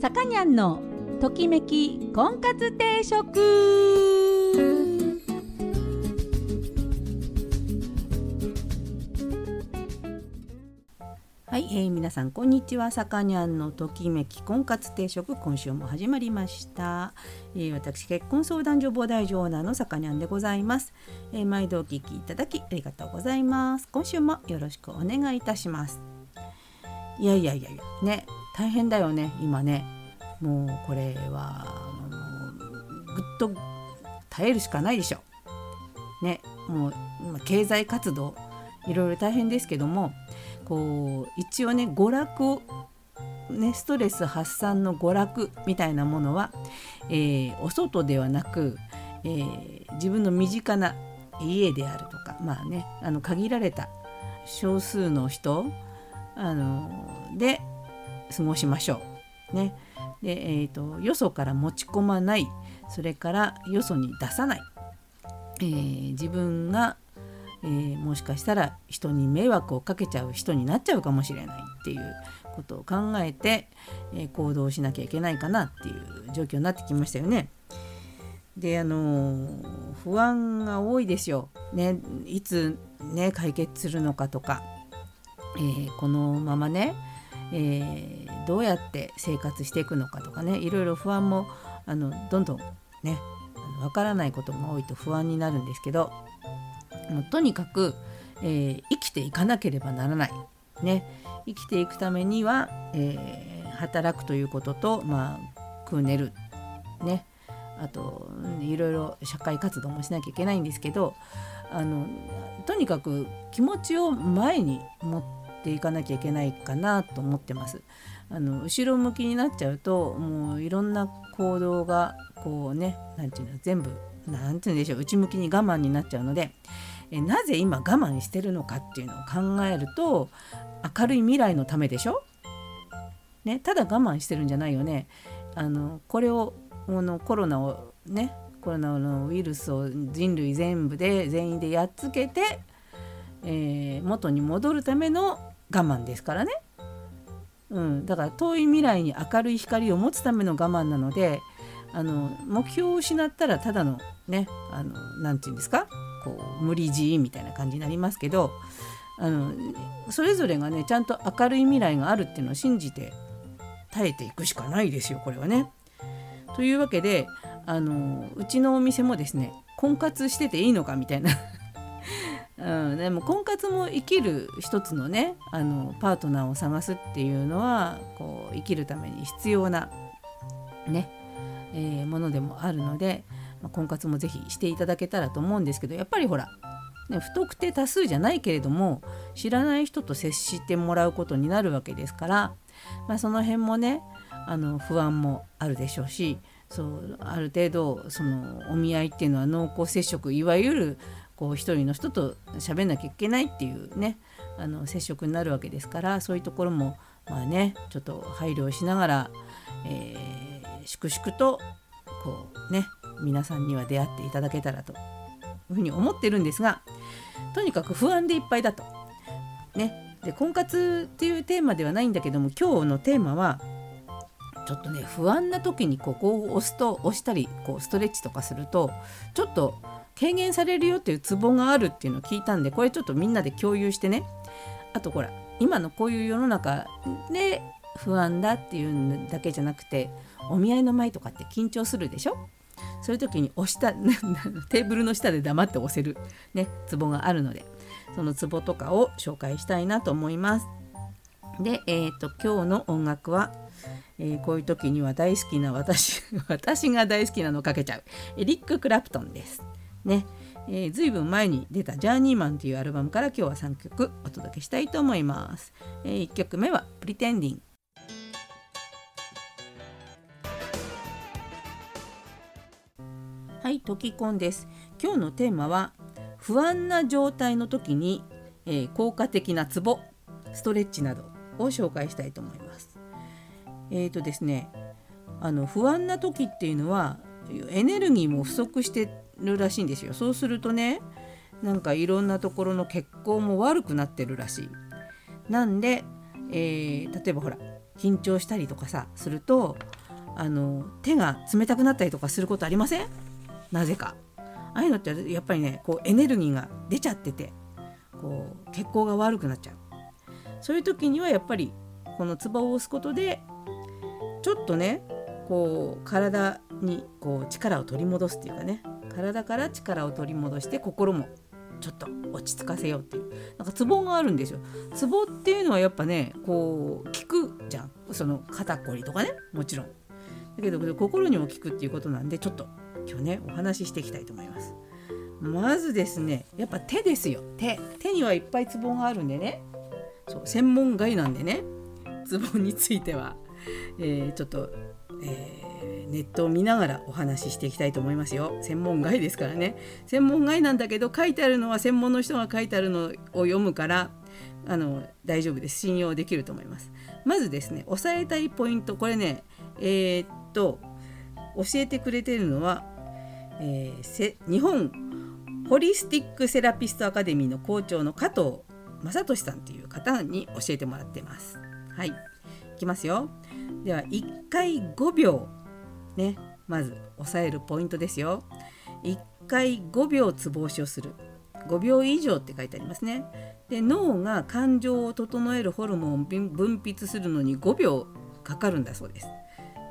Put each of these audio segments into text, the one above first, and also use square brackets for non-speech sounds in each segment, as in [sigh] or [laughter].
さかにゃんのときめき婚活定食。はい、えー、皆さんこんにちは。さかにゃんのときめき婚活定食今週も始まりました、えー、私結婚相談所母大女オーナーのさかにゃんでございます、えー、毎度お聞きいただきありがとうございます。今週もよろしくお願いいたします。いやいやいやいやね大変だよね今ね。もうこれはぐっと耐えるしかないでしょ。ねもう経済活動いろいろ大変ですけどもこう一応ね娯楽をね、ストレス発散の娯楽みたいなものは、えー、お外ではなく、えー、自分の身近な家であるとかまあねあの限られた少数の人あので過ごしましょう。ね、で、えーと、よそから持ち込まないそれからよそに出さない、えー、自分がえー、もしかしたら人に迷惑をかけちゃう人になっちゃうかもしれないっていうことを考えて、えー、行動しなきゃいけないかなっていう状況になってきましたよね。であの不安が多いですよ。ねいつね解決するのかとか、えー、このままね、えー、どうやって生活していくのかとかねいろいろ不安もあのどんどんねわからないことが多いと不安になるんですけどもうとにかく、えー、生きていかなければならない。ね、生きていくためには、えー、働くということと、まあ、食う寝る、ね、あといろいろ社会活動もしなきゃいけないんですけどあのとにかく気持ちを前に持ってていかなきゃいけないかなと思ってます。あの後ろ向きになっちゃうともういろんな行動がこうね何て言うの全部何て言うんでしょう内向きに我慢になっちゃうのでえなぜ今我慢してるのかっていうのを考えると明るい未来のためでしょ、ね、ただ我慢してるんじゃないよね。あのこれをこのコロナをねコロナのウイルスを人類全部で全員でやっつけて、えー、元に戻るための我慢ですからね。うん、だから遠い未来に明るい光を持つための我慢なのであの目標を失ったらただのね何て言うんですか？こう無理強いみたいな感じになりますけどあのそれぞれがねちゃんと明るい未来があるっていうのを信じて耐えていくしかないですよこれはね。というわけであのうちのお店もですね婚活してていいのかみたいなうん、でも婚活も生きる一つのねあのパートナーを探すっていうのはこう生きるために必要なね、えー、ものでもあるので、まあ、婚活も是非していただけたらと思うんですけどやっぱりほら、ね、不特定多数じゃないけれども知らない人と接してもらうことになるわけですから、まあ、その辺もねあの不安もあるでしょうしそうある程度そのお見合いっていうのは濃厚接触いわゆるこう一人の人と喋んなきゃいけないっていうねあの接触になるわけですからそういうところもまあねちょっと配慮しながら、えー、粛々とこうね皆さんには出会っていただけたらというふうに思ってるんですがとにかく不安でいっぱいだと。ね、で婚活っていうテーマではないんだけども今日のテーマはちょっとね不安な時にここを押すと押したりこうストレッチとかするとちょっと軽減されるよっていうツボがあるっていうのを聞いたんでこれちょっとみんなで共有してねあとほら今のこういう世の中で不安だっていうだけじゃなくてお見合いの前とかって緊張するでしょ？そういう時に押した [laughs] テーブルの下で黙って押せるねツボがあるのでそのツボとかを紹介したいなと思います。で、えーと、今日の音楽は、えー、こういう時には大好きな私 [laughs] 私が大好きなのをかけちゃうエリック・クラプトンです。ねえー、ずいぶん前に出た「ジャーニーマン」というアルバムから今日は3曲お届けしたいと思います。えー、1曲目は「Pretending」はい、トキコンです。今日のテーマは不安な状態の時に、えー、効果的なツボ、ストレッチなどを紹介したいと思います。えーとですね、あの不安な時っていうのはエネルギーも不足してるらしいんですよ。そうするとね、なんかいろんなところの血行も悪くなってるらしい。なんで、えー、例えばほら緊張したりとかさするとあの手が冷たくなったりとかすることありません？なぜかああいうのってやっぱりねこうエネルギーが出ちゃっててこう血行が悪くなっちゃうそういう時にはやっぱりこのツボを押すことでちょっとねこう体にこう力を取り戻すっていうかね体から力を取り戻して心もちょっと落ち着かせようっていう。なんかツボがあるんですよ。ツボっていうのはやっぱねこう効くじゃん。その肩こりとかね。もちろん。だけど心にも効くっていうことなんでちょっと今日ねお話ししていきたいと思います。まずですねやっぱ手ですよ。手。手にはいっぱいツボがあるんでね。そう専門外なんでね。ツボについては、えー、ちょっと、えーネットを見ながらお話ししていきたいと思いますよ。専門外ですからね。専門外なんだけど書いてあるのは専門の人が書いてあるのを読むからあの大丈夫です。信用できると思います。まずですね押さえたいポイント。これねえー、っと教えてくれてるのは、えー、日本ホリスティックセラピストアカデミーの校長の加藤正俊さんという方に教えてもらってます。はい。いきますよ。では1回5秒。ねまず押さえるポイントですよ。1回5秒つぼ押しをする。5秒以上って書いてありますね。で脳が感情を整えるホルモンを分泌するのに5秒かかるんだそうです。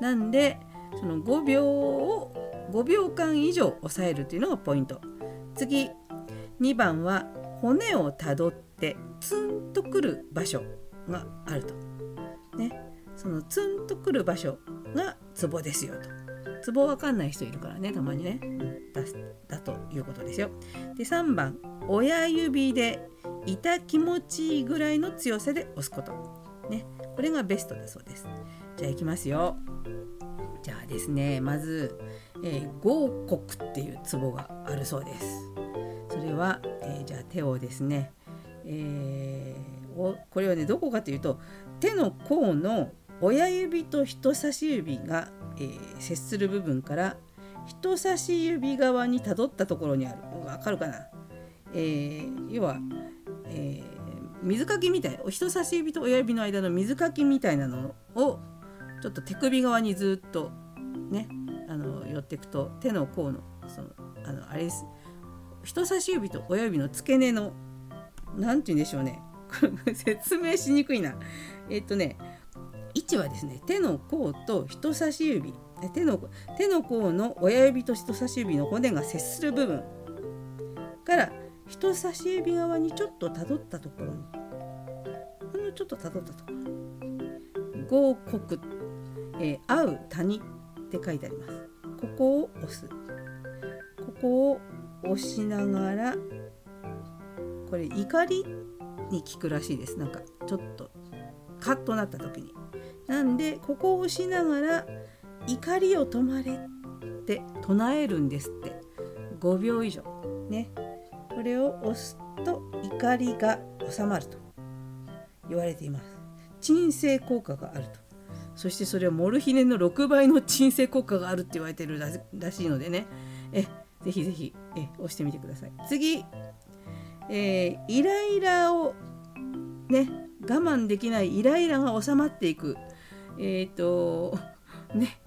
なんでその5秒を5秒間以上押さえるというのがポイント。次2番は骨をたどってツンとくる場所があると。ねそのツンとくる場所がツボですよと。ツボわかんない人いるからねたまにね、うん、だだということですよ。で3番親指で痛気持ちいいぐらいの強さで押すこと。ね、これがベストだそうです。じゃあいきますよ。じゃあですねまず、えー、合谷っていうツボがあるそうです。それは、えー、じゃあ手をですね、えー、これはねどこかというと手の甲の親指と人差し指が、えー、接する部分から人差し指側にたどったところにある。わかるかな、えー、要は、えー、水かきみたい人差し指と親指の間の水かきみたいなのをちょっと手首側にずっとねあの寄っていくと手の甲のそのあのあれです。人差し指と親指の付け根の何て言うんでしょうね。[laughs] 説明しにくいな。えっとね位置はですね手の甲と人差し指。手の手の甲の親指と人差し指の骨が接する部分。から人差し指側にちょっとたどったところに。ほんのちょっとたどったところ。合谷、えー、会う谷。って書いてあります。ここを押す。ここを押しながらこれ怒りに効くらしいです。なんかちょっとカッとなった時に。なんでここを押しながら怒りを止まれって唱えるんですって。5秒以上。ね。これを押すと怒りが収まると。言われています。鎮静効果があると。そしてそれはモルヒネの6倍の鎮静効果があるって言われてるらしいのでね。えぜひぜひえ押してみてください。次、えー、イライラをね我慢できないイライラが収まっていく。えっ、ー、とね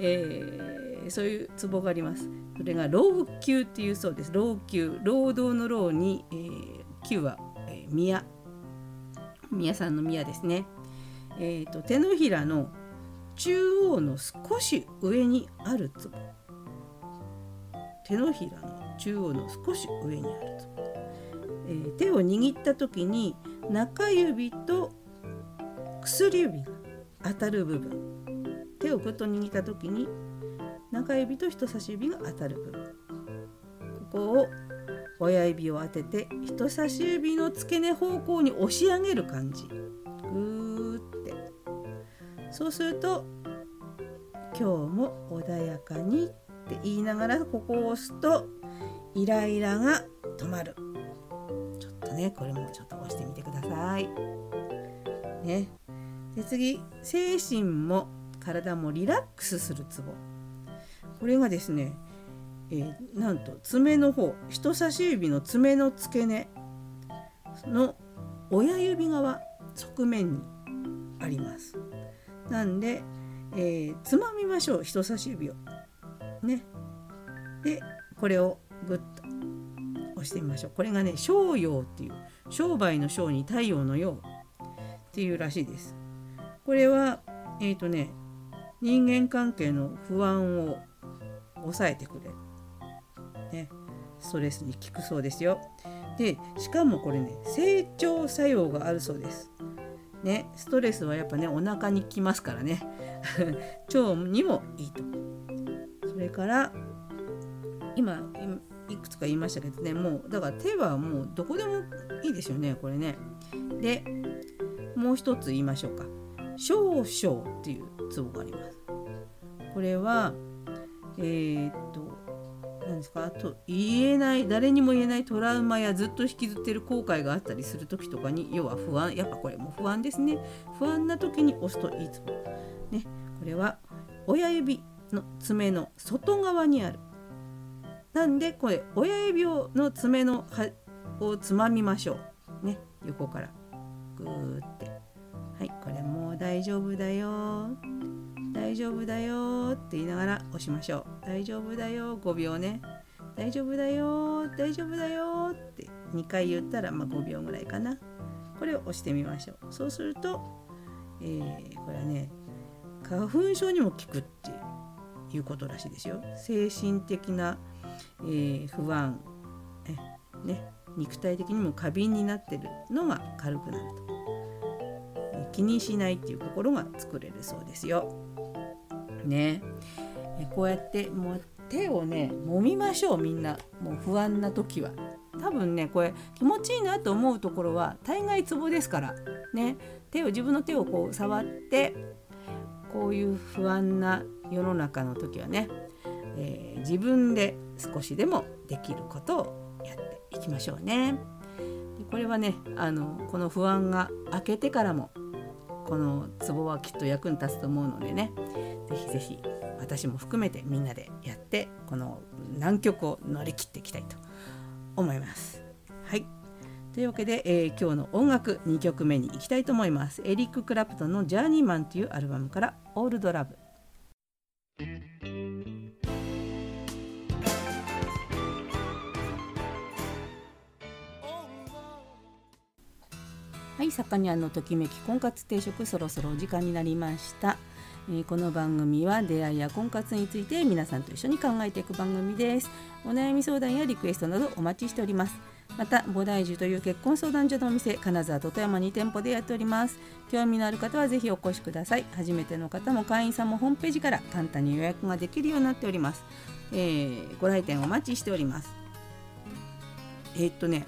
えー、そういうツボがあります。それが老朽っていうそうです。老朽労働の労に、えー、旧は、えー、宮宮さんの宮ですね。えーと、手のひらの中央の少し上にあるツボ。手のひらの中央の少し上にあるツボ。えー、手を握った時に中指と薬指が当たる部分。手をぐっと握った時に中指と人差し指が当たる部分。ここを親指を当てて人差し指の付け根方向に押し上げる感じ。ぐーって。そうすると今日も穏やかにって言いながらここを押すとイライラが止まる。ちょっとねこれもちょっと押してみてください。ね。で次精神も体もリラックスするツボこれがですね、えー、なんと爪の方人差し指の爪の付け根の親指側側面にありますなんで、えー、つまみましょう人差し指を。ね。でこれをグッと押してみましょう。これがね商用っていう商売の商に太陽のようっていうらしいです。これはえっ、ー、とね人間関係の不安を抑えてくれる。ね、ストレスに効くそうですよ。でしかもこれね成長作用があるそうです。ね、ストレスはやっぱねお腹にきますからね [laughs] 腸にもいいと。それから今いくつか言いましたけどねもうだから手はもうどこでもいいですよねこれね。でもう一つ言いましょうか。少々っていうツボがあります。これはえー、っと何ですか？と言えない誰にも言えないトラウマやずっと引きずってる後悔があったりする時とかに要は不安やっぱこれも不安ですね。不安な時に押すといいツボね。これは親指の爪の外側にある。なんでこれ親指の爪のをつまみましょう。ね。横からグーって。はいこれもう大丈夫だよ。大丈夫だよって言いながら押しましょう。大丈夫だよ5秒ね。大丈夫だよ大丈夫だよって2回言ったらまあ5秒ぐらいかな。これを押してみましょう。そうすると、えー、これはね花粉症にも効くっていうことらしいですよ。精神的な、えー、不安、ね、肉体的にも過敏になってるのが軽くなると。気にしないっていう心が作れるそうですよ。ね。こうやってもう手をね揉みましょうみんな。もう不安な時は。多分ねこれ気持ちいいなと思うところは大概ツボですから。ね。手を自分の手をこう触ってこういう不安な世の中の時はね、えー、自分で少しでもできることをやっていきましょうね。でこれはねあのこの不安が明けてからもこのツボはきっと役に立つと思うのでね是非是非私も含めてみんなでやってこの難局を乗り切っていきたいと思います。はいというわけで、えー、今日の音楽2曲目に行きたいと思います。エリック・クラプトンの「ジャーニーマン」というアルバムから「オールド・ラブ」。さかにゃんのときめき婚活定食そろそろお時間になりました、えー、この番組は出会いや婚活について皆さんと一緒に考えていく番組です。お悩み相談やリクエストなどお待ちしております。また菩提樹という結婚相談所のお店金沢と富山に店舗でやっております。興味のある方はぜひお越しください。初めての方も会員さんもホームページから簡単に予約ができるようになっております、えー、ご来店お待ちしております。えー、っとね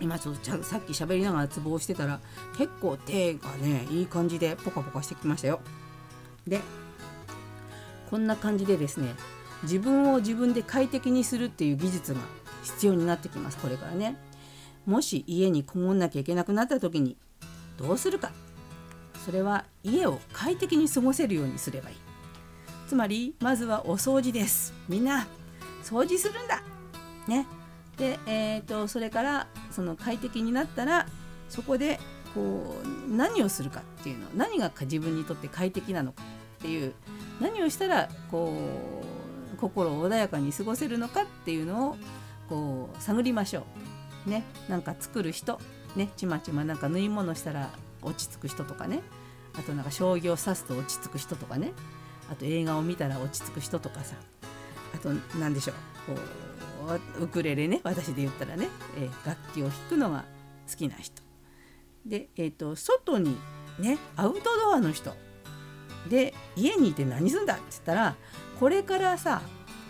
今ちょっとさっき喋りながらツボをしてたら結構手がねいい感じでポカポカしてきましたよ。でこんな感じでですね自分を自分で快適にするっていう技術が必要になってきますこれからね。もし家にこもんなきゃいけなくなった時にどうするか。それは家を快適に過ごせるようにすればいい。つまりまずはお掃除です。みんな掃除するんだ。ね。で、えーと、それからその快適になったらそこでこう何をするかっていうの何が自分にとって快適なのかっていう何をしたらこう心を穏やかに過ごせるのかっていうのをこう探りましょう。ね、なんか作る人、ね、ちまちまなんか縫い物したら落ち着く人とかね。あとなんか将棋を指すと落ち着く人とかね。あと映画を見たら落ち着く人とかさ。あと何でしょう。こうウクレレね私で言ったらね、えー、楽器を弾くのが好きな人。で、えーと、外にねアウトドアの人。で家にいて何すんだって言ったらこれからさ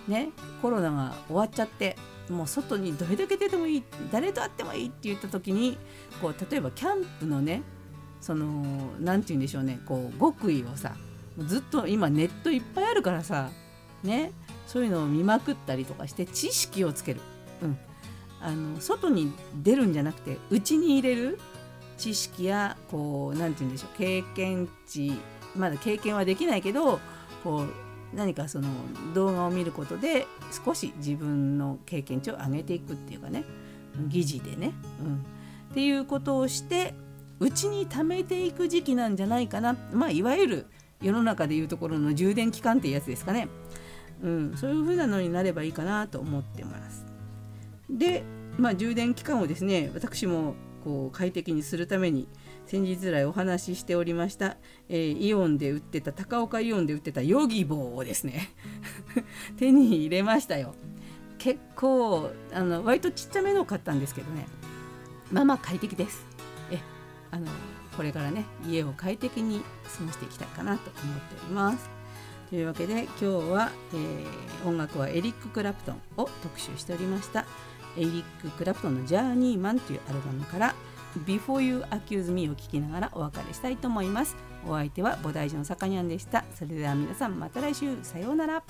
ねコロナが終わっちゃってもう外にどれだけ出てもいい誰と会ってもいいって言った時にこう例えばキャンプのねその何て言うんでしょうねこう極意をさずっと今ネットいっぱいあるからさねそういうのを見まくったりとかして知識をつける、うん、あの外に出るんじゃなくて内に入れる知識やこう何て言うんでしょう経験値。まだ経験はできないけどこう何かその動画を見ることで少し自分の経験値を上げていくっていうかね。疑似でね、うん、っていうことをしてうちに貯めていく時期なんじゃないかな。まあいわゆる世の中でいうところの充電期間っていうやつですかね、うん、そういう風なのになればいいかなと思ってます。で、まあ、充電期間をですね私もこう快適にするために先日来お話ししておりました、えー、イオンで売ってた高岡イオンで売ってたヨギボーをですね [laughs] 手に入れましたよ。結構あの割とちっちゃめのを買ったんですけどね。まあまあ快適です。えあのこれからね家を快適に過ごしていきたいかなと思っております。というわけで今日は、えー、音楽はエリック・クラプトンを特集しておりました。エリック・クラプトンの「ジャーニーマン」というアルバムから「Before You Accuse Me」を聴きながらお別れしたいと思います。お相手は菩提寺のさかにゃんでした。それでは皆さんまた来週。さようなら。